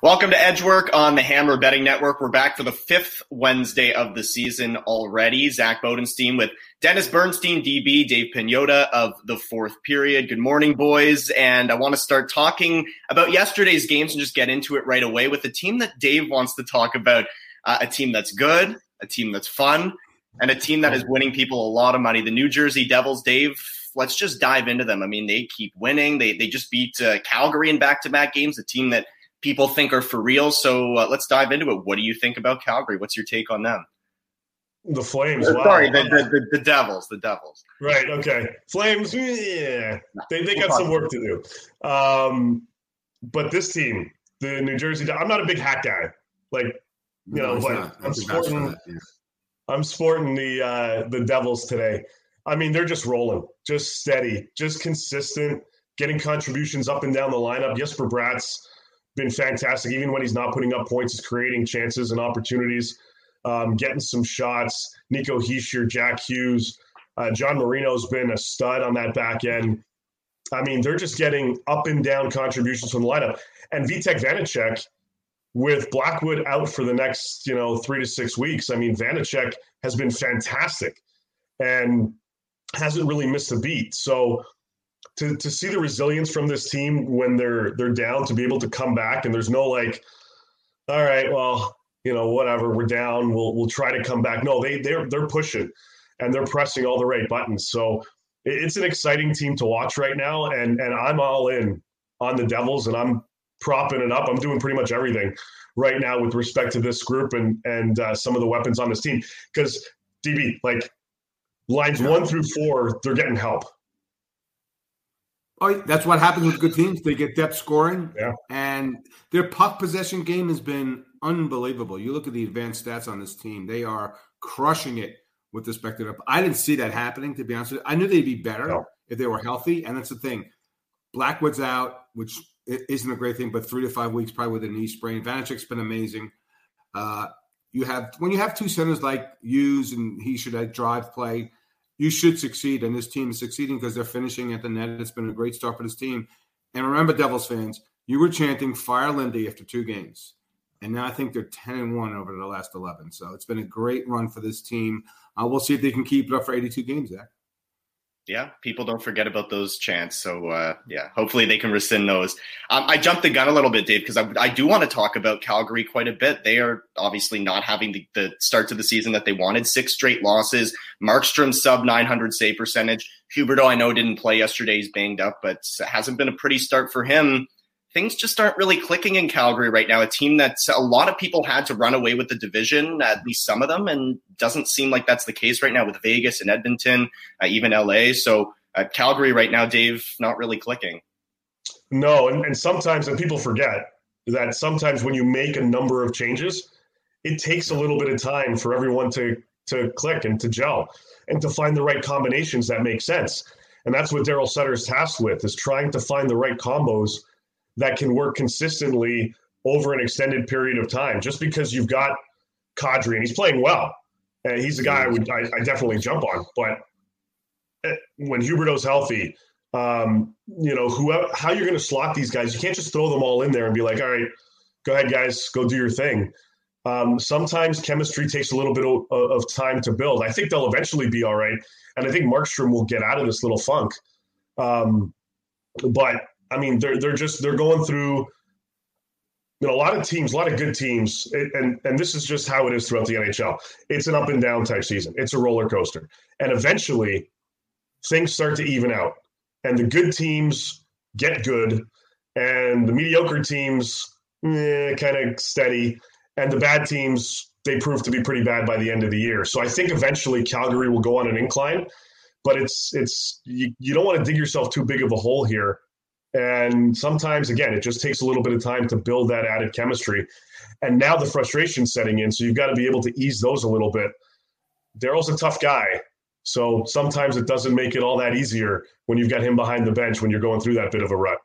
Welcome to Edgework on the Hammer Betting Network. We're back for the fifth Wednesday of the season already. Zack Bodenstein with Dennis Bernstein, DB, Dave Pagnotta of the fourth period. Good morning, boys. And I want to start talking about yesterday's games and just get into it right away with a team that Dave wants to talk about. Uh, a team that's good, a team that's fun, and a team that is winning people a lot of money. The New Jersey Devils, Dave, let's just dive into them. I mean, they keep winning. They, they just beat uh, Calgary in back to back games, a team that people think are for real. So uh, let's dive into it. What do you think about Calgary? What's your take on them? The Flames. Wow. Sorry, the, the, the, Devils. The Devils. Right. Okay. Flames. Yeah, they they got some work to do. Um, but this team, the New Jersey. I'm not a big hat guy. Like you know, but I'm sporting. yeah. I'm sporting the uh, the Devils today. I mean, they're just rolling, just steady, just consistent, getting contributions up and down the lineup. Jesper Bratt's been fantastic. Even when he's not putting up points, he's creating chances and opportunities, um, getting some shots. Nico Hischier, Jack Hughes, uh, John Marino's been a stud on that back end. I mean, they're just getting up and down contributions from the lineup. And Vitek Vanecek, with Blackwood out for the next, you know, three to six weeks, I mean, Vanecek has been fantastic and hasn't really missed a beat. So to to see the resilience from this team when they're they're down to be able to come back and there's no like all right well you know whatever we're down we'll we'll try to come back. No they they're they're pushing and they're pressing all the right buttons. So it's an exciting team to watch right now and and I'm all in on the Devils and I'm propping it up. I'm doing pretty much everything right now with respect to this group and and uh, some of the weapons on this team. Because DB like lines 1 through 4 they're getting help Oh, that's what happens with good teams. They get depth scoring, yeah. and their puck possession game has been unbelievable. You look at the advanced stats on this team; they are crushing it with respect to. I didn't see that happening. To be honest with you, I knew they'd be better no. if they were healthy, and that's the thing. Blackwood's out, which isn't a great thing, but three to five weeks probably with a knee sprain. Vanecek's been amazing. Uh, you have when you have two centers like Hughes and he should have drive play you should succeed. And this team is succeeding because they're finishing at the net. It's been a great start for this team. And remember, Devils fans, you were chanting fire Lindy after two games. And now I think they're 10 and 1 over the last 11. So it's been a great run for this team. Uh, we'll see if they can keep it up for 82 games, Zack yeah, people don't forget about those chants. So uh, yeah, hopefully they can rescind those. Um, I jumped the gun a little bit, Dave, because I, I, do want to talk about Calgary quite a bit. They are obviously not having the, the start to the season that they wanted. Six straight losses. Markstrom sub 900 save percentage. Huberdeau, I know didn't play yesterday. He's banged up, but hasn't been a pretty start for him things just aren't really clicking in Calgary right now. A team that a lot of people had to run away with the division, at least some of them, and doesn't seem like that's the case right now with Vegas and Edmonton, uh, even LA. So uh, Calgary right now, Dave, not really clicking. No, and, and sometimes, and people forget that sometimes when you make a number of changes, it takes a little bit of time for everyone to to click and to gel and to find the right combinations that make sense. And that's what Daryl Sutter is tasked with: is trying to find the right combos that can work consistently over an extended period of time. Just because you've got Kadri and he's playing well, and he's a guy I would I, I definitely jump on. But eh, when Huberdeau's healthy, um, you know, whoever how you're going to slot these guys, you can't just throw them all in there and be like, all right, go ahead, guys, go do your thing. Um, sometimes chemistry takes a little bit of, of, time to build. I think they'll eventually be all right, and I think Markstrom will get out of this little funk. Um, but I mean, they're they're just they're going through. You know, a lot of teams, a lot of good teams, and and this is just how it is throughout the NHL. It's an up and down type season. It's a roller coaster, and eventually, things start to even out, and the good teams get good, and the mediocre teams eh, kind of steady, and the bad teams they prove to be pretty bad by the end of the year. So I think eventually Calgary will go on an incline, but it's it's you, you don't want to dig yourself too big of a hole here and sometimes, again, it just takes a little bit of time to build that added chemistry. And now the frustration setting in, so you've got to be able to ease those a little bit. Daryl's a tough guy. So sometimes it doesn't make it all that easier when you've got him behind the bench when you're going through that bit of a rut.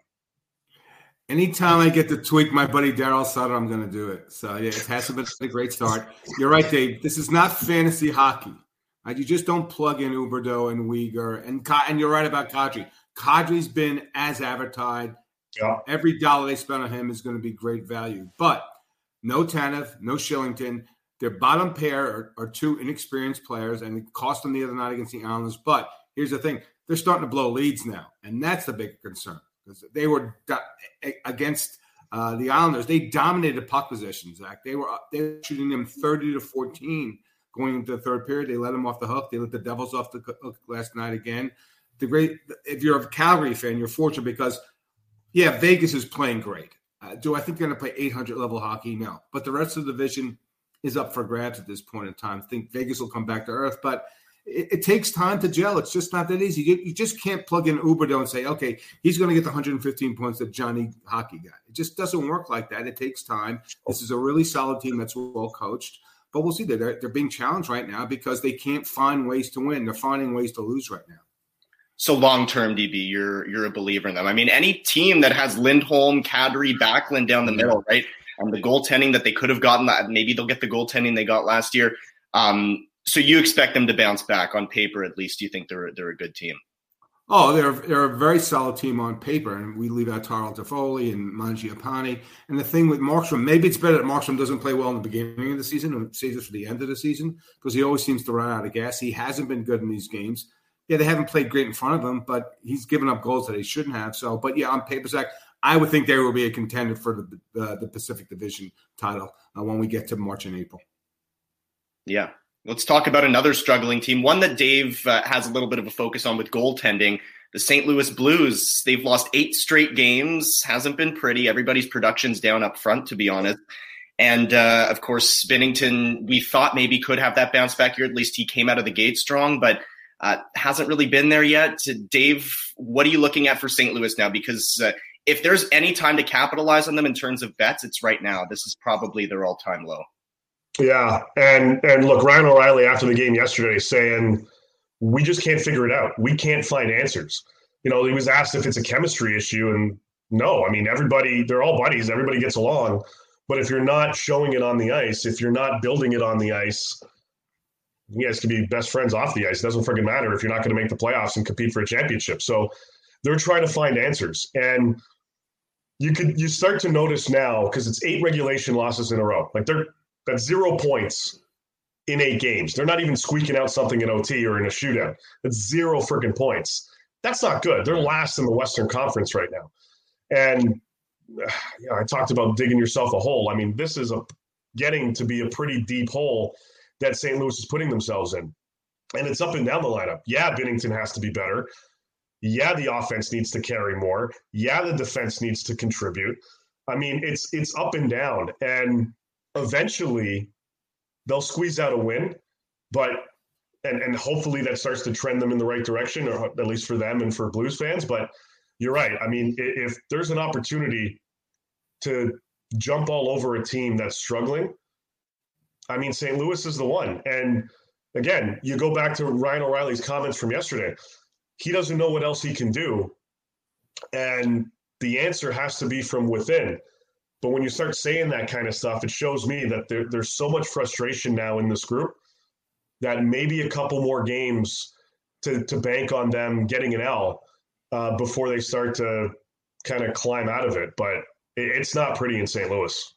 Anytime I get to tweak my buddy Daryl Sutter, I'm going to do it. So yeah, it hasn't been a great start. You're right, Dave. This is not fantasy hockey. Right? You just don't plug in Huberdeau and Weegar and and you're right about Kadri. Kadri's been as advertised, Yeah. Every dollar they spend on him is going to be great value. But no Tanev, no Shillington. Their bottom pair are, are, two inexperienced players, and it cost them the other night against the Islanders. But here's the thing: they're starting to blow leads now, and that's the big concern because they were against uh, the Islanders. They dominated puck possession. Zack, they were they were shooting them thirty to fourteen going into the third period. They let them off the hook. They let the Devils off the hook last night again. The great, if you're a Calgary fan, you're fortunate because, yeah, Vegas is playing great. Uh, do I think they're going to play 800 level hockey? No, but the rest of the division is up for grabs at this point in time. I think Vegas will come back to earth, but it, it takes time to gel. It's just not that easy. You, you just can't plug in Huberdeau and say, okay, he's going to get the 115 points that Johnny Hockey got. It just doesn't work like that. It takes time. This is a really solid team that's well coached, but we'll see. They're, they're being challenged right now because they can't find ways to win. They're finding ways to lose right now. So long term, DB, you're you're a believer in them. I mean, any team that has Lindholm, Kadri, Backlund down the middle, right? And the goaltending that they could have gotten, that maybe they'll get the goaltending they got last year. Um, so you expect them to bounce back on paper, at least. You think they're they're a good team. Oh, they're they're a very solid team on paper, and we leave out Tyler Toffoli and Mangiapane. And the thing with Markstrom, maybe it's better that Markstrom doesn't play well in the beginning of the season and saves it for the end of the season because he always seems to run out of gas. He hasn't been good in these games yeah, they haven't played great in front of him, but he's given up goals that he shouldn't have. So, but yeah, on paper, Zack, I would think they will be a contender for the uh, the Pacific Division title uh, when we get to March and April. Yeah. Let's talk about another struggling team, one that Dave uh, has a little bit of a focus on with goaltending. The St. Louis Blues, they've lost eight straight games. Hasn't been pretty. Everybody's production's down up front, to be honest. And uh, of course, Binnington, we thought maybe could have that bounce back here. At least he came out of the gate strong, but uh, hasn't really been there yet. Dave, what are you looking at for St. Louis now? Because uh, if there's any time to capitalize on them in terms of bets, it's right now. This is probably their all-time low. Yeah, and and look, Ryan O'Reilly after the game yesterday saying we just can't figure it out. We can't find answers. You know, he was asked if it's a chemistry issue, and no, I mean everybody, they're all buddies. Everybody gets along. But if you're not showing it on the ice, if you're not building it on the ice, you guys can be best friends off the ice. It doesn't freaking matter if you're not going to make the playoffs and compete for a championship. So they're trying to find answers. And you could you start to notice now because it's eight regulation losses in a row. Like they're that's zero points in eight games. They're not even squeaking out something in OT or in a shootout. It's zero freaking points. That's not good. They're last in the Western Conference right now. And you know, I talked about digging yourself a hole. I mean, this is a getting to be a pretty deep hole that St. Louis is putting themselves in. And it's up and down the lineup. Yeah, Binnington has to be better. Yeah, the offense needs to carry more. Yeah, the defense needs to contribute. I mean, it's it's up and down. And eventually they'll squeeze out a win, but and and hopefully that starts to trend them in the right direction, or at least for them and for Blues fans. But you're right. I mean, if there's an opportunity to jump all over a team that's struggling, I mean, St. Louis is the one. And again, you go back to Ryan O'Reilly's comments from yesterday. He doesn't know what else he can do. And the answer has to be from within. But when you start saying that kind of stuff, it shows me that there, there's so much frustration now in this group that maybe a couple more games to, to bank on them getting an L uh, before they start to kind of climb out of it. But it, it's not pretty in St. Louis.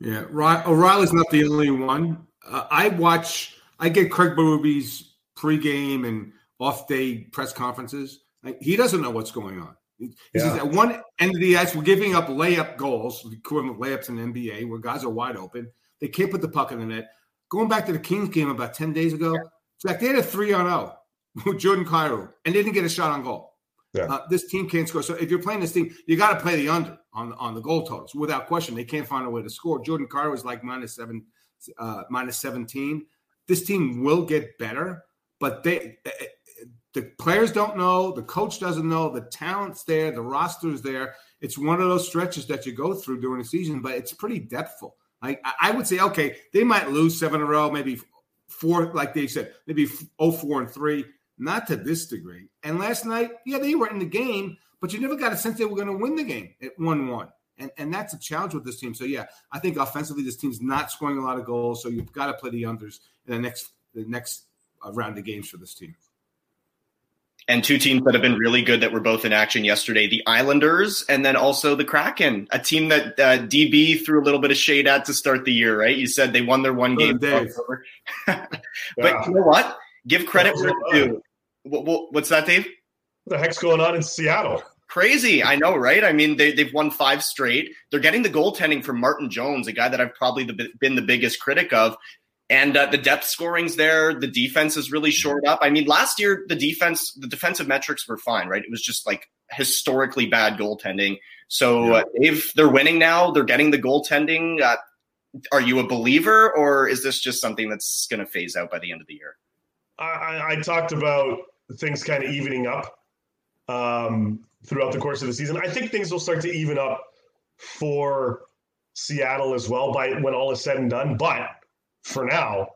Yeah, O'Reilly's not the only one. Uh, I watch. I get Craig Berube's pregame and off-day press conferences. Like, he doesn't know what's going on. He yeah. says at one end of the ice, we're giving up layup goals, equivalent layups in the NBA, where guys are wide open. They can't put the puck in the net. Going back to the Kings game about ten days ago, it's like they had a three on zero with Jordan Kyrou and they didn't get a shot on goal. Yeah. Uh, this team can't score. So if you're playing this team, you got to play the under on on the goal totals without question. They can't find a way to score. Jordan Carter was like minus seven, uh, minus seventeen. This team will get better, but they eh, eh, the players don't know, the coach doesn't know, the talent's there, the roster's there. It's one of those stretches that you go through during the season, but it's pretty depthful. Like I would say, okay, they might lose seven in a row, maybe four, like they said, maybe 0 and 3 not to this degree. And last night, yeah, they were in the game, but you never got a sense they were going to win the game at 1 1. And, and that's a challenge with this team. So, yeah, I think offensively, this team's not scoring a lot of goals. So you've got to play the unders in the next the next uh, round of games for this team. And two teams that have been really good that were both in action yesterday the Islanders and then also the Kraken, a team that uh, DB threw a little bit of shade at to start the year, right? You said they won their one game. but yeah. you know what? Give credit where it's due. What's that, Dave? What the heck's going on in Seattle? Crazy. I know, right? I mean, they, they've won five straight. They're getting the goaltending from Martin Jones, a guy that I've probably the, been the biggest critic of. And uh, the depth scoring's there. The defense is really shored up. I mean, last year the defense, the defensive metrics were fine, right? It was just like historically bad goaltending. So yeah. uh, they've they're winning now. They're getting the goaltending. Uh, are you a believer, or is this just something that's going to phase out by the end of the year? I, I talked about things kind of evening up um, throughout the course of the season. I think things will start to even up for Seattle as well by when all is said and done. But for now,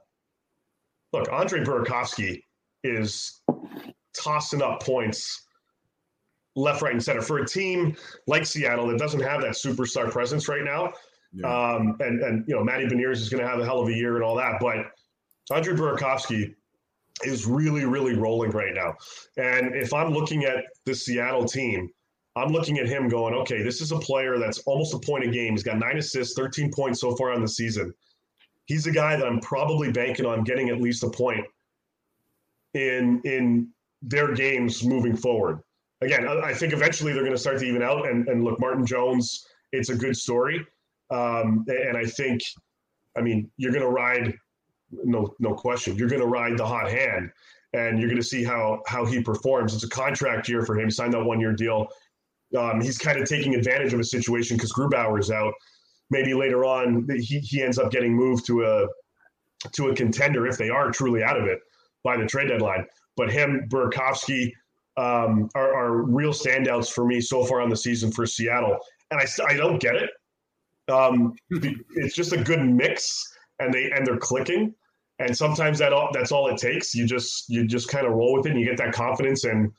look, Andre Burakovsky is tossing up points left, right, and center for a team like Seattle that doesn't have that superstar presence right now. Yeah. Um, and and you know, Matty Beniers is going to have a hell of a year and all that, but Andre Burakovsky is really, really rolling right now. And if I'm looking at the Seattle team, I'm looking at him going, okay, this is a player that's almost a point a game. He's got nine assists, 13 points so far on the season he's a guy that I'm probably banking on getting at least a point in in their games moving forward. Again, I think eventually they're going to start to even out. And, and look, Martin Jones, it's a good story. Um, and I think, I mean, you're going to ride, no no question, you're going to ride the hot hand, and you're going to see how how he performs. It's a contract year for him. He signed that one year deal. Um, he's kind of taking advantage of a situation because Grubauer's out maybe later on he, he ends up getting moved to a to a contender if they are truly out of it by the trade deadline. But him, Burakovsky, um, are, are, real standouts for me so far on the season for Seattle, and I I don't get it. Um, it's just a good mix, and they and they're clicking, and sometimes that all, that's all it takes. You just you just kind of roll with it, and you get that confidence, and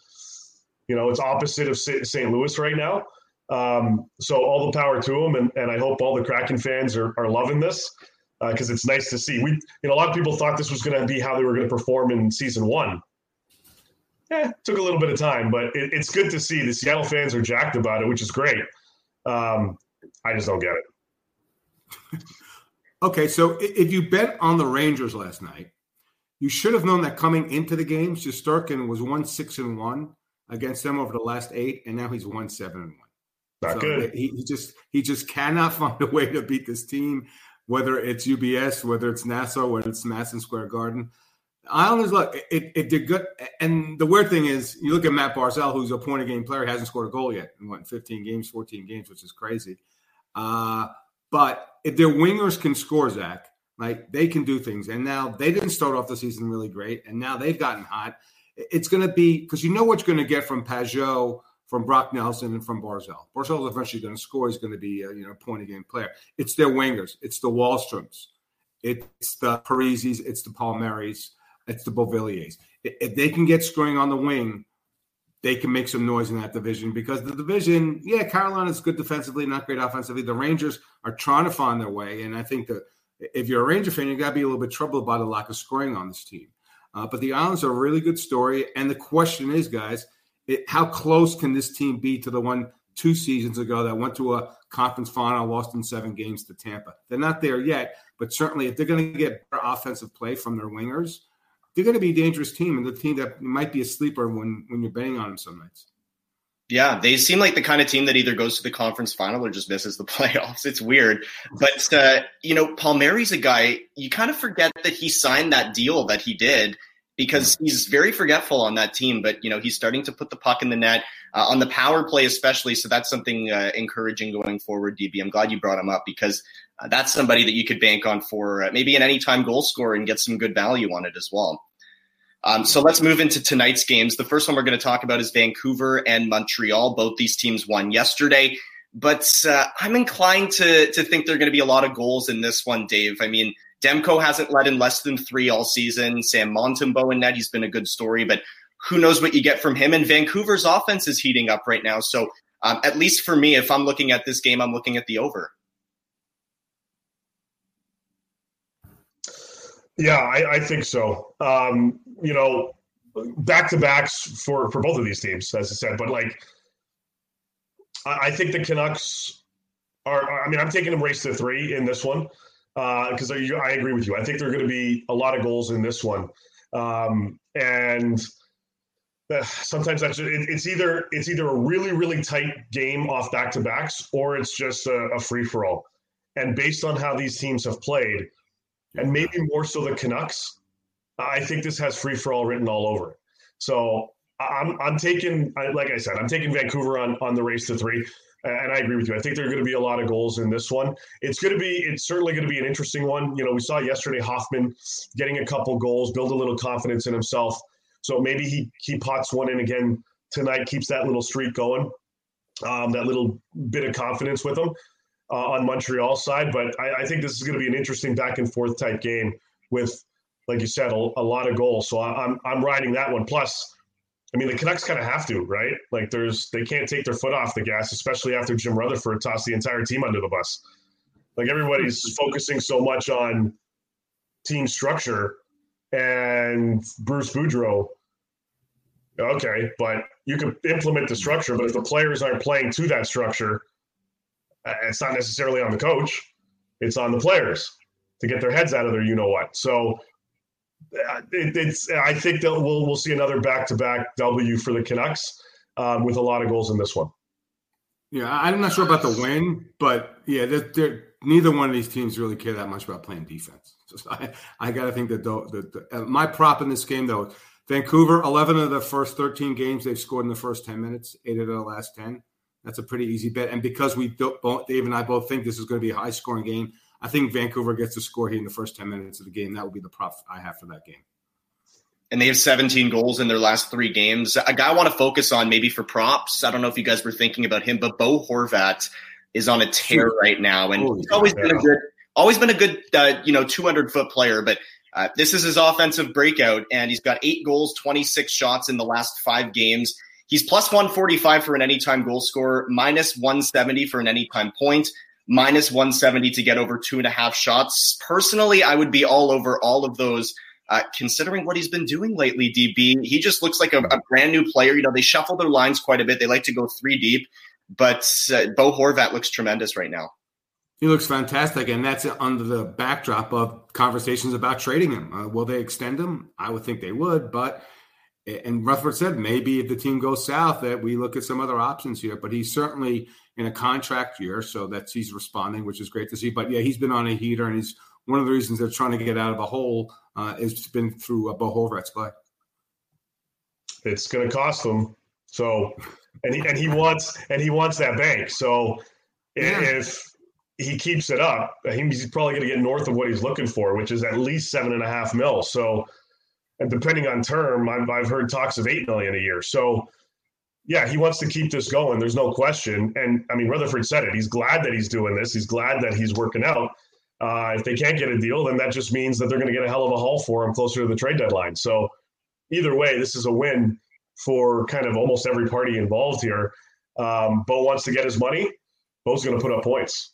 you know it's opposite of St. Louis right now. Um, so all the power to them, and, and I hope all the Kraken fans are, are loving this because uh, it's nice to see. We, you know, a lot of people thought this was going to be how they were going to perform in season one. Yeah, took a little bit of time, but it, it's good to see the Seattle fans are jacked about it, which is great. Um, I just don't get it. okay, so if you bet on the Rangers last night, you should have known that coming into the game, Shesterkin was one six and one against them over the last eight, and now he's one seven and one. Not so good. He, he just he just cannot find a way to beat this team, whether it's UBS, whether it's Nassau, whether it's Madison Square Garden. Islanders look it, it did good, and the weird thing is, you look at Matt Barzal, who's a point a game player, hasn't scored a goal yet in what 15 games, 14 games, which is crazy. Uh, but if their wingers can score, Zack, like they can do things, and now they didn't start off the season really great, and now they've gotten hot. It's going to be because you know what you're going to get from Pageau, from Brock Nelson and from Barzal. Barzal eventually going to score. He's going to be a you know point a game player. It's their wingers. It's the Wahlstroms. It's the Parises. It's the Palmieris. It's the Beauvilliers. If they can get scoring on the wing, they can make some noise in that division because the division, yeah, Carolina's good defensively, not great offensively. The Rangers are trying to find their way, and I think that if you're a Ranger fan, you got to be a little bit troubled by the lack of scoring on this team. Uh, but the Islands are a really good story, and the question is, guys it, how close can this team be to the one two seasons ago that went to a conference final, lost in seven games to Tampa? They're not there yet, but certainly if they're going to get better offensive play from their wingers, they're going to be a dangerous team and the team that might be a sleeper when when you're betting on them some nights. Yeah, they seem like the kind of team that either goes to the conference final or just misses the playoffs. It's weird. But, uh, you know, Palmieri's a guy, you kind of forget that he signed that deal that he did because he's very forgetful on that team. But you know, he's starting to put the puck in the net uh, on the power play, especially. So that's something uh, encouraging going forward. DB, I'm glad you brought him up because uh, that's somebody that you could bank on for uh, maybe an anytime goal scorer and get some good value on it as well. Um, so let's move into tonight's games. The first one we're going to talk about is Vancouver and Montreal. Both these teams won yesterday, but uh, I'm inclined to to think there are going to be a lot of goals in this one, Dave. I mean, Demko hasn't led in less than three all season. Sam Montembeault in net, he's been a good story, but who knows what you get from him? And Vancouver's offense is heating up right now. So um, at least for me, if I'm looking at this game, I'm looking at the over. Yeah, I, I think so. Um, you know, back to backs for for both of these teams, as I said. But like, I, I think the Canucks are. I mean, I'm taking them race to three in this one because uh, I agree with you. I think there are going to be a lot of goals in this one, um, and uh, sometimes that's it, it's either it's either a really really tight game off back to backs or it's just a, a free for all. And based on how these teams have played, and maybe more so the Canucks, I think this has free for all written all over it. So I'm I'm taking like I said, I'm taking Vancouver on on the race to three. And I agree with you. I think there are going to be a lot of goals in this one. It's going to be, it's certainly going to be an interesting one. You know, we saw yesterday Hoffman getting a couple goals, build a little confidence in himself. So maybe he he pots one in again tonight, keeps that little streak going, um, that little bit of confidence with him uh, on Montreal side. But I, I, think this is going to be an interesting back and forth type game with, like you said, a, a lot of goals. So I, I'm I'm riding that one. Plus, I mean, the Canucks kind of have to, right? Like, there's they can't take their foot off the gas, especially after Jim Rutherford tossed the entire team under the bus. Like everybody's focusing so much on team structure and Bruce Boudreau. Okay, but you can implement the structure, but if the players aren't playing to that structure, it's not necessarily on the coach; it's on the players to get their heads out of there. You know what? So uh, it, it's. I think that we'll we'll see another back to back W for the Canucks um, with a lot of goals in this one. Yeah, I'm not sure about the win, but yeah, they're, they're, neither one of these teams really care that much about playing defense. I, I got to think that the, the, uh, my prop in this game, though, Vancouver, 11 of the first 13 games they've scored in the first 10 minutes, eight of the last 10. That's a pretty easy bet. And because we both, Dave and I both think this is going to be a high scoring game, I think Vancouver gets to score here in the first 10 minutes of the game. That would be the prop I have for that game. And they have 17 goals in their last three games. A guy I want to focus on maybe for props. I don't know if you guys were thinking about him, but Bo Horvat is on a tear right now. And he's always been a good always been a good, uh, you know, 200 foot player, but uh, this is his offensive breakout, and he's got eight goals, 26 shots in the last five games. He's plus 145 for an anytime goal scorer, minus 170 for an anytime point, minus 170 to get over two and a half shots. Personally, I would be all over all of those. Uh, considering what he's been doing lately, DB, he just looks like a, a, brand new player. You know, they shuffle their lines quite a bit. They like to go three deep, but uh, Bo Horvat looks tremendous right now. He looks fantastic, and that's under the backdrop of conversations about trading him. Uh, will they extend him? I would think they would, but and Rutherford said maybe if the team goes south that we look at some other options here. But he's certainly in a contract year, so that's he's responding, which is great to see. But yeah, he's been on a heater, and he's one of the reasons they're trying to get out of the hole uh, has been through a Bo Horvat's play. It's going to cost them. So, and he and he wants and he wants that bank. So, yeah. if he keeps it up, he's probably going to get north of what he's looking for, which is at least seven and a half mil. So, and depending on term, I've, I've heard talks of eight million a year. So, yeah, he wants to keep this going. There's no question. And I mean, Rutherford said it. He's glad that he's doing this. He's glad that he's working out. Uh, if they can't get a deal, then that just means that they're going to get a hell of a haul for him closer to the trade deadline. So, either way, this is a win for kind of almost every party involved here. Um, Bo wants to get his money. Bo's going to put up points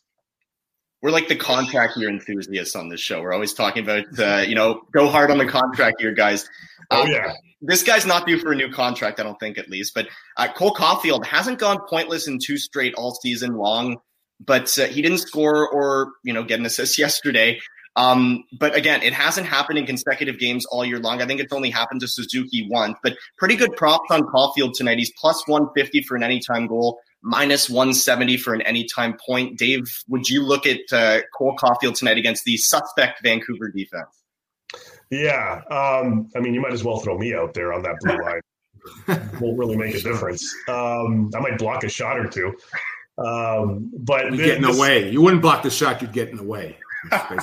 we're like the contract year enthusiasts on this show. We're always talking about, uh, you know, go hard on the contract year, guys. Oh, um, oh yeah. This guy's not due for a new contract, I don't think, at least. But uh, Cole Caufield hasn't gone pointless in two straight all season long, but uh, he didn't score or you know get an assist yesterday. Um, but again, it hasn't happened in consecutive games all year long. I think it's only happened to Suzuki once. But pretty good props on Caulfield tonight. He's plus one fifty for an anytime goal minus 170 for an anytime point. Dave, would you look at uh, Cole Caufield tonight against the suspect Vancouver defense? Yeah. Um, I mean, you might as well throw me out there on that blue line. Won't really make a difference. Um, I might block a shot or two. Um, but you get in the way. You wouldn't block the shot, you'd get in the way.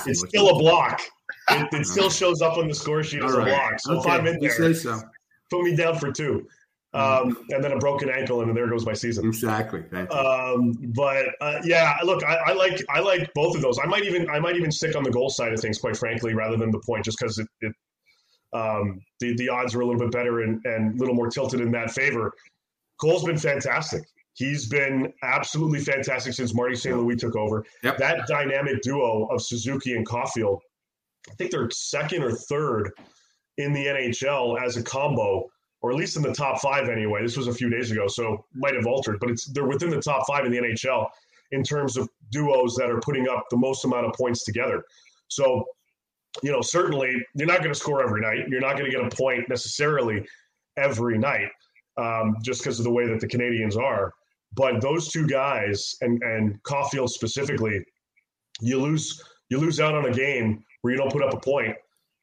It's still a block. It, it still shows up on the score sheet as right. a block. So okay. if I'm in there, so. put me down for two. Mm-hmm. um, and then a broken ankle, and then there goes my season. Exactly. Um, but uh, yeah, look, I, I, like I like both of those. I might even I might even stick on the goal side of things, quite frankly, rather than the point, just because it, it um, the the odds are a little bit better and, and a little more tilted in that favor. Cole's been fantastic. He's been absolutely fantastic since Marty St. Louis took over. Yep. That dynamic duo of Suzuki and Caufield, I think they're second or third in the NHL as a combo, or at least in the top five anyway. This was a few days ago, so might have altered, but it's they're within the top five in the NHL in terms of duos that are putting up the most amount of points together. So, you know, certainly you're not going to score every night. You're not going to get a point necessarily every night, um, just because of the way that the Canadiens are. But those two guys and and Caufield specifically, you lose you lose out on a game where you don't put up a point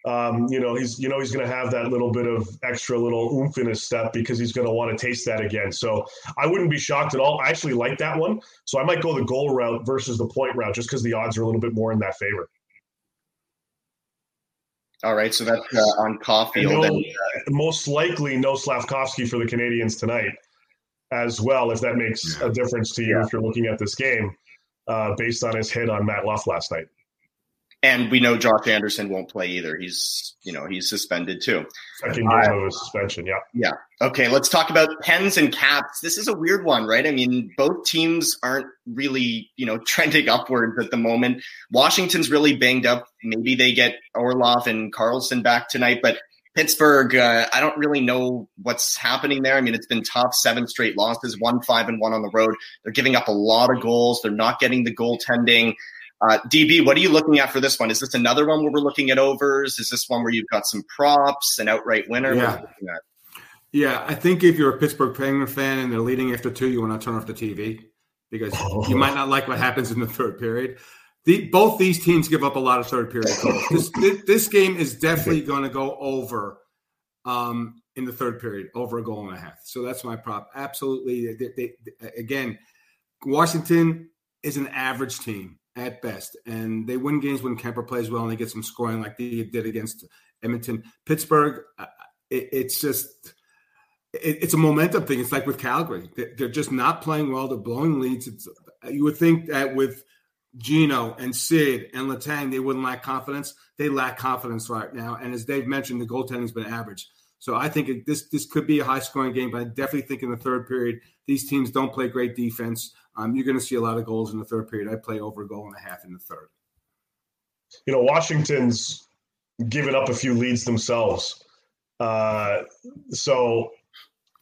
um, you know, he's you know he's going to have that little bit of extra little oomph in his step because he's going to want to taste that again. So I wouldn't be shocked at all. I actually like that one, so I might go the goal route versus the point route just because the odds are a little bit more in that favor. All right, so that's uh, on Caufield. No, and, uh, most likely, no Slavkovsky for the Canadiens tonight as well. If that makes yeah. a difference to you, yeah. if you're looking at this game uh, based on his hit on Matt Luff last night. And we know Josh Anderson won't play either. He's, you know, he's suspended too. Second uh, of suspension. Yeah. Yeah. Okay. Let's talk about Pens and Caps. This is a weird one, right? I mean, both teams aren't really, you know, trending upwards at the moment. Washington's really banged up. Maybe they get Orlov and Carlson back tonight, but Pittsburgh, uh, I don't really know what's happening there. I mean, it's been tough, seven straight losses, one five and one on the road. They're giving up a lot of goals. They're not getting the goaltending. Uh, DB, what are you looking at for this one? Is this another one where we're looking at overs? Is this one where you've got some props, an outright winner? Yeah. Yeah, I think if you're a Pittsburgh Penguin fan and they're leading after two, you want to turn off the TV because oh. you might not like what happens in the third period. The, both these teams give up a lot of third period goals. This, this, this game is definitely going to go over um, in the third period, over a goal and a half. So that's my prop. Absolutely. They, they, they, again, Washington is an average team at best. And they win games when Kuemper plays well and they get some scoring like they did against Edmonton. Pittsburgh, uh, it, it's just it, it's a momentum thing. It's like with Calgary. They're just not playing well. They're blowing leads. It's, you would think that with Gino and Sid and Letang, they wouldn't lack confidence. They lack confidence right now. And as Dave mentioned, the goaltending's been average. So I think it, this this could be a high scoring game, but I definitely think in the third period, these teams don't play great defense. Um, you're going to see a lot of goals in the third period. I play over a goal and a half in the third. You know, Washington's given up a few leads themselves. Uh, so,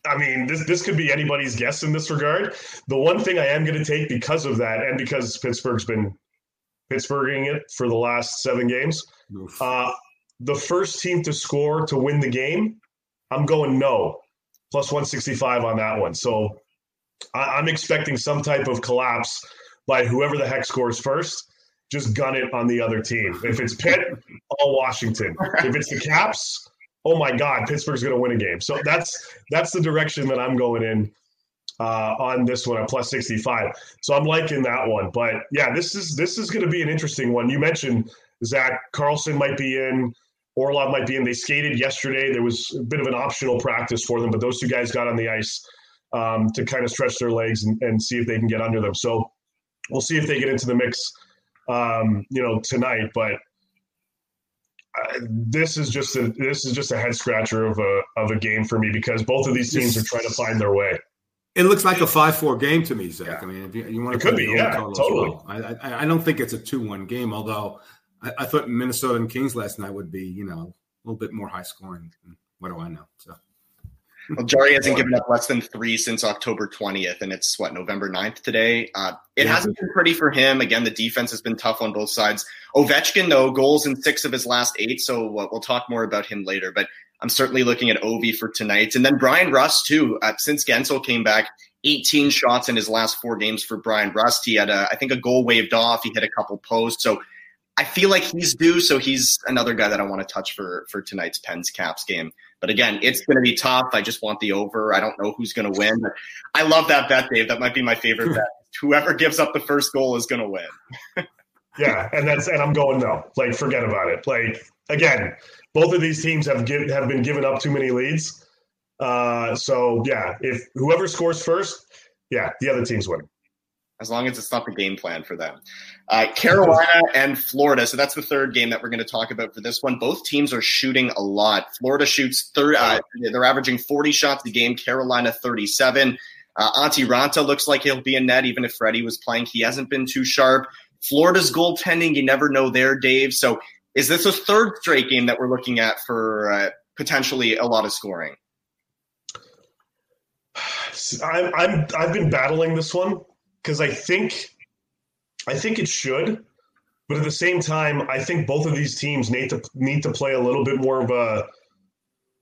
I mean, this this could be anybody's guess in this regard. The one thing I am going to take because of that, and because Pittsburgh's been Pittsburghing it for the last seven games, uh, the first team to score to win the game I'm going no, plus 165 on that one. So I, am expecting some type of collapse by whoever the heck scores first. Just gun it on the other team. If it's Pitt, all Washington. If it's the Caps, oh my God, Pittsburgh's going to win a game. So that's that's the direction that I'm going in uh, on this one at plus 65. So I'm liking that one. But yeah, this is this is going to be an interesting one. You mentioned Zack Carlson might be in. Orlov might be in. They skated yesterday. There was a bit of an optional practice for them, but those two guys got on the ice um, to kind of stretch their legs and, and, see if they can get under them. So we'll see if they get into the mix, um, you know, tonight. But uh, this is just a this is just a head scratcher of a of a game for me because both of these teams are trying to find their way. It looks like a five-four game to me, Zack. Yeah. I mean, if you, you want to, it could be, yeah, totally. Well. I, I, I don't think it's a two-one game, although I, I, thought Minnesota and Kings last night would be, you know, a little bit more high scoring. What do I know? So. Well, Jarry hasn't given up less than three since October 20th, and it's what November 9th today. Uh, it yeah. hasn't been pretty for him. Again, the defense has been tough on both sides. Ovechkin, though, goals in six of his last eight, so uh, we'll talk more about him later. But I'm certainly looking at Ovi for tonight, and then Bryan Rust too. Uh, since Guentzel came back, 18 shots in his last four games for Bryan Rust. He had, a, I think, a goal waved off. He hit a couple posts, so I feel like he's due, so he's another guy that I want to touch for for tonight's Pens Caps game. But again, it's going to be tough. I just want the over. I don't know who's going to win. But I love that bet, Dave. That might be my favorite bet. Whoever gives up the first goal is going to win. yeah, and that's and I'm going no. Like, forget about it. Like again, both of these teams have give, have been given up too many leads. Uh, so yeah, if whoever scores first, yeah, the other team's winning as long as it's not the game plan for them. Uh, Carolina and Florida. So that's the third game that we're going to talk about for this one. Both teams are shooting a lot. Florida shoots third. Uh, they're averaging 40 shots a game. Carolina 37. Uh, Antti Raanta looks like he'll be in net, even if Freddie was playing. He hasn't been too sharp. Florida's goaltending, you never know there, Dave. So is this a third straight game that we're looking at for uh, potentially a lot of scoring? I'm, I'm I've been battling this one because I think I think it should, but at the same time, I think both of these teams need to need to play a little bit more of a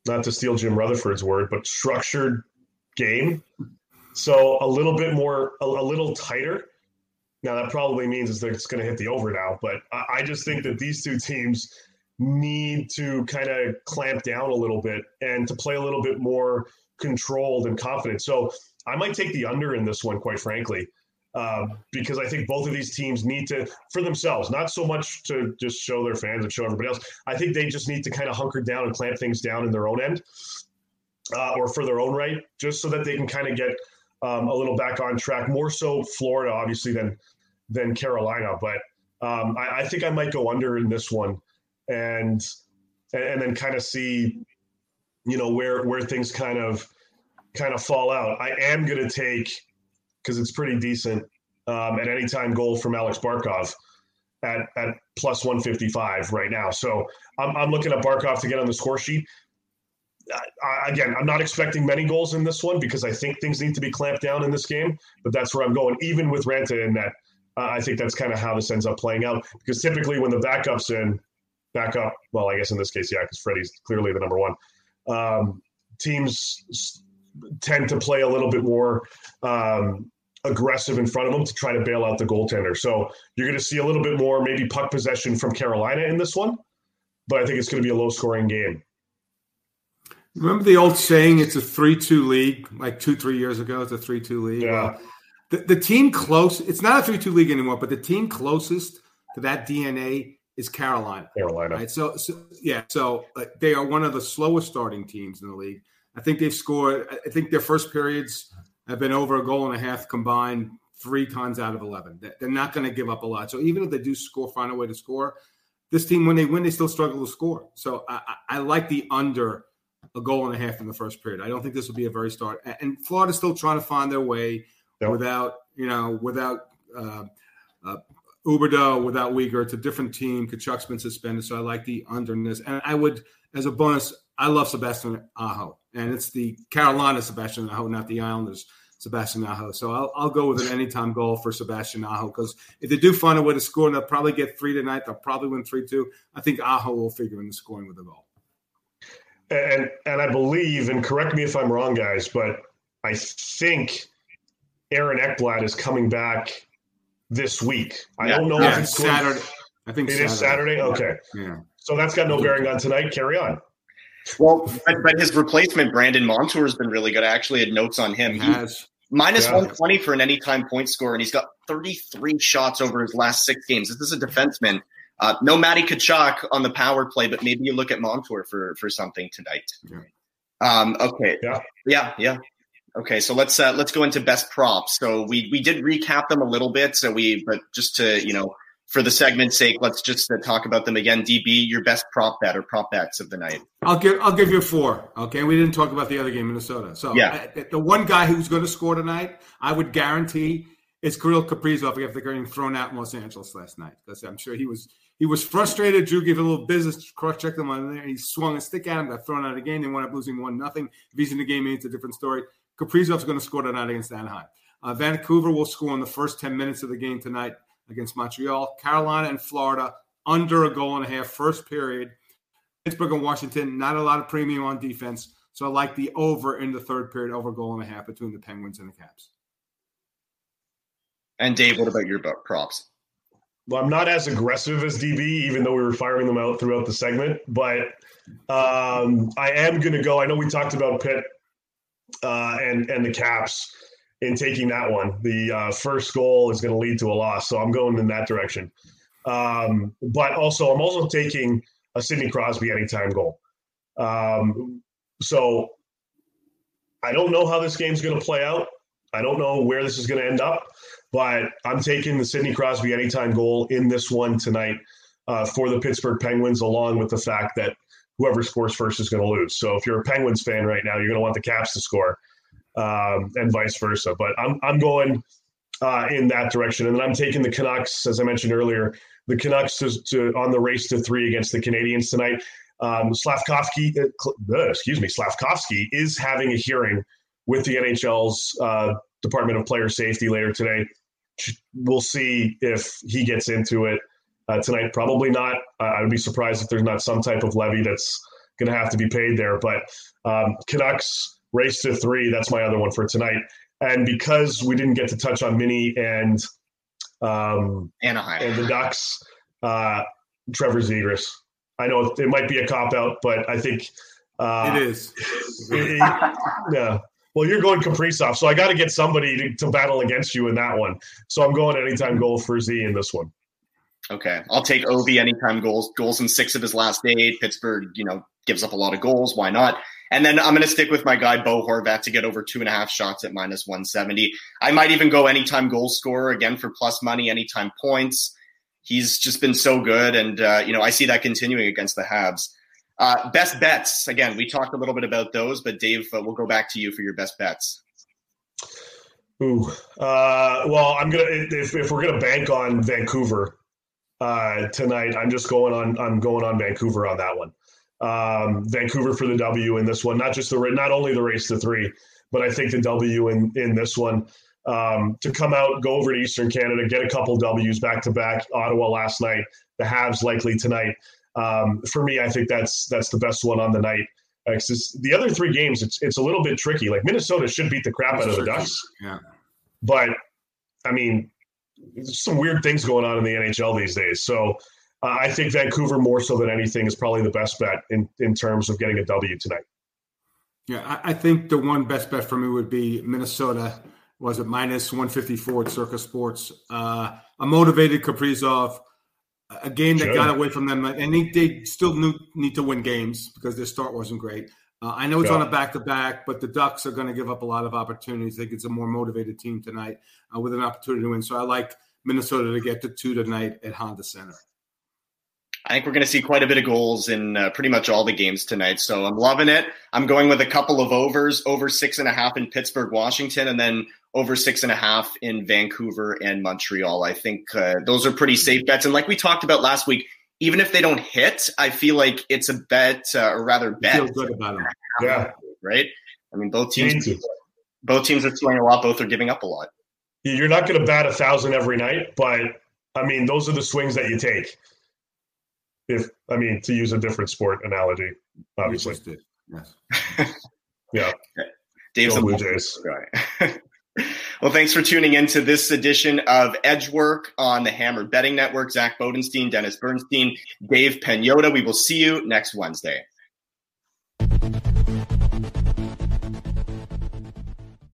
not to steal Jim Rutherford's word, but structured game. So a little bit more, a, a little tighter. Now that probably means is that it's going to hit the over now, but I, I just think that these two teams need to kind of clamp down a little bit and to play a little bit more controlled and confident. So I might take the under in this one, quite frankly, uh, because I think both of these teams need to, for themselves, not so much to just show their fans and show everybody else. I think they just need to kind of hunker down and clamp things down in their own end uh, or for their own right, just so that they can kind of get um, a little back on track. More so Florida, obviously, than than Carolina, but um, I, I think I might go under in this one, and and then kind of see you know where where things kind of kind of fall out. I am going to take because it's pretty decent um, at any time goal from Alex Barkov at at plus 155 right now. So I'm, I'm looking at Barkov to get on the score sheet. I, again, I'm not expecting many goals in this one because I think things need to be clamped down in this game. But that's where I'm going. Even with Raanta in that, uh, I think that's kind of how this ends up playing out. Because typically, when the backup's in, backup, well, I guess in this case, yeah, because Freddie's clearly the number one um, teams tend to play a little bit more um, aggressive in front of them to try to bail out the goaltender. So you're going to see a little bit more maybe puck possession from Carolina in this one, but I think it's going to be a low scoring game. Remember the old saying, it's a 3 2 league, like two, three years ago, it's a 3 2 league? Yeah. The, the team close, it's not a 3 2 league anymore, but the team closest to that DNA is Carolina. Carolina. Right. So, so yeah. So uh, they are one of the slowest starting teams in the league. I think they've scored. I think their first periods have been over a goal and a half combined three times out of eleven. They're not going to give up a lot. So even if they do score, find a way to score. This team, when they win, they still struggle to score. So I, I, like the under a goal and a half in the first period. I don't think this will be a very start. And Florida's still trying to find their way yep. without, you know, without uh, uh, Huberdeau without Weegar. It's a different team. Tkachuk's been suspended, so I like the underness. And I would, as a bonus, I love Sebastian Aho, and it's the Carolina Sebastian Aho, not the Islanders Sebastian Aho. So I'll, I'll go with an anytime goal for Sebastian Aho because if they do find a way to score, and they'll probably get three tonight. They'll probably win three two. I think Aho will figure in the scoring with a goal. And and I believe, and correct me if I'm wrong, guys, but I think Aaron Ekblad is coming back this week. I yeah. don't know yeah, if it's Saturday. I think it Saturday. is Saturday. Okay. Yeah. So that's got no bearing on tonight. Carry on. Well, but, but his replacement, Brandon Montour, has been really good. I actually had notes on him. He has. Minus yeah. 120 for an anytime point score, and he's got 33 shots over his last six games. This is a defenseman. Uh, no Matty Tkachuk on the power play, but maybe you look at Montour for for something tonight. Yeah. Um, okay. Yeah. Yeah. Yeah. Okay, so let's uh, let's go into best props. So we we did recap them a little bit. So we, but just to you know, for the segment's sake, let's just uh, talk about them again. DB, your best prop bet or prop bets of the night. I'll give I'll give you four. Okay, we didn't talk about the other game, Minnesota. So yeah, uh, the one guy who's going to score tonight, I would guarantee, is Kirill Kaprizov after getting thrown out in Los Angeles last night. Because I'm sure he was he was frustrated. Drew gave a little business, cross checked him on there. He swung a stick at him, got thrown out again. They wound up losing one nothing. If he's in the game, it's a different story. Kaprizov's going to score tonight against Anaheim. Uh, Vancouver will score in the first 10 minutes of the game tonight against Montreal. Carolina and Florida under a goal and a half first period. Pittsburgh and Washington, not a lot of premium on defense. So I like the over in the third period, over goal and a half between the Penguins and the Caps. And Dave, what about your props? Well, I'm not as aggressive as DB, even though we were firing them out throughout the segment. But um, I am going to go. I know we talked about Pitt uh, and and the Caps in taking that one. The uh, first goal is going to lead to a loss, so I'm going in that direction. Um, but also, I'm also taking a Sidney Crosby anytime goal. Um, so I don't know how this game's going to play out. I don't know where this is going to end up, but I'm taking the Sidney Crosby anytime goal in this one tonight uh, for the Pittsburgh Penguins, along with the fact that whoever scores first is going to lose. So if you're a Penguins fan right now, you're going to want the Caps to score, um, and vice versa. But I'm I'm going uh, in that direction, and then I'm taking the Canucks, as I mentioned earlier, the Canucks to, to on the race to three against the Canadiens tonight. Um, Slavkovsky, uh, excuse me, Slavkovsky is having a hearing with the NHL's uh, Department of Player Safety later today. We'll see if he gets into it uh, tonight. Probably not. Uh, I would be surprised if there's not some type of levy that's going to have to be paid there. But um, Canucks race to three. That's my other one for tonight. And because we didn't get to touch on Mini and um, Anaheim and the Ducks, uh, Trevor Zegras. I know it might be a cop out, but I think uh, it is. It, it, yeah. Well, you're going Kaprizov, so I got to get somebody to, to, battle against you in that one. So I'm going anytime goal for Z in this one. Okay, I'll take Ovi anytime goals. Goals in six of his last eight. Pittsburgh, you know, gives up a lot of goals. Why not? And then I'm going to stick with my guy Bo Horvat to get over two and a half shots at minus 170. I might even go anytime goal scorer again for plus money, anytime points. He's just been so good, and uh, you know I see that continuing against the Habs. Uh, best bets. Again, we talked a little bit about those, but Dave, uh, we'll go back to you for your best bets. Ooh, uh, well, I'm gonna if, if we're gonna bank on Vancouver uh, tonight, I'm just going on. I'm going on Vancouver on that one. Um, Vancouver for the W in this one, not just the not only the race to three, but I think the W in in this one um, to come out, go over to Eastern Canada, get a couple W's back to back. Ottawa last night, the Habs likely tonight. Um, for me, I think that's that's the best one on the night. Uh, the other three games, it's it's a little bit tricky. Like Minnesota should beat the crap that's out of the Ducks, yeah. But I mean, there's some weird things going on in the NHL these days. So uh, I think Vancouver more so than anything is probably the best bet in in terms of getting a W tonight. Yeah, I, I think the one best bet for me would be Minnesota. Was it minus 154 at Circa Sports? Uh, a motivated Kaprizov a game that sure. got away from them, and they, they still need to win games because their start wasn't great. Uh, I know it's yeah. on a back to back, but the Ducks are going to give up a lot of opportunities. I think it's a more motivated team tonight uh, with an opportunity to win. So I like Minnesota to get to two tonight at Honda Center. I think we're going to see quite a bit of goals in uh, pretty much all the games tonight. So I'm loving it. I'm going with a couple of overs, over six and a half in Pittsburgh, Washington, and then over six and a half in Vancouver and Montreal. I think uh, those are pretty safe bets. And like we talked about last week, even if they don't hit, I feel like it's a bet, uh, or rather, bet. Feel good about them. Yeah. Right. I mean, both teams, both teams are scoring a lot. Both are giving up a lot. You're not going to bat a thousand every night, but I mean, those are the swings that you take. If I mean, to use a different sport analogy, obviously. Yes. yeah. Dave's Go Blue Jays. Well, thanks for tuning in to this edition of Edgework on the Hammer Betting Network. Zack Bodenstein, Dennis Bernstein, Dave Pagnotta. We will see you next Wednesday.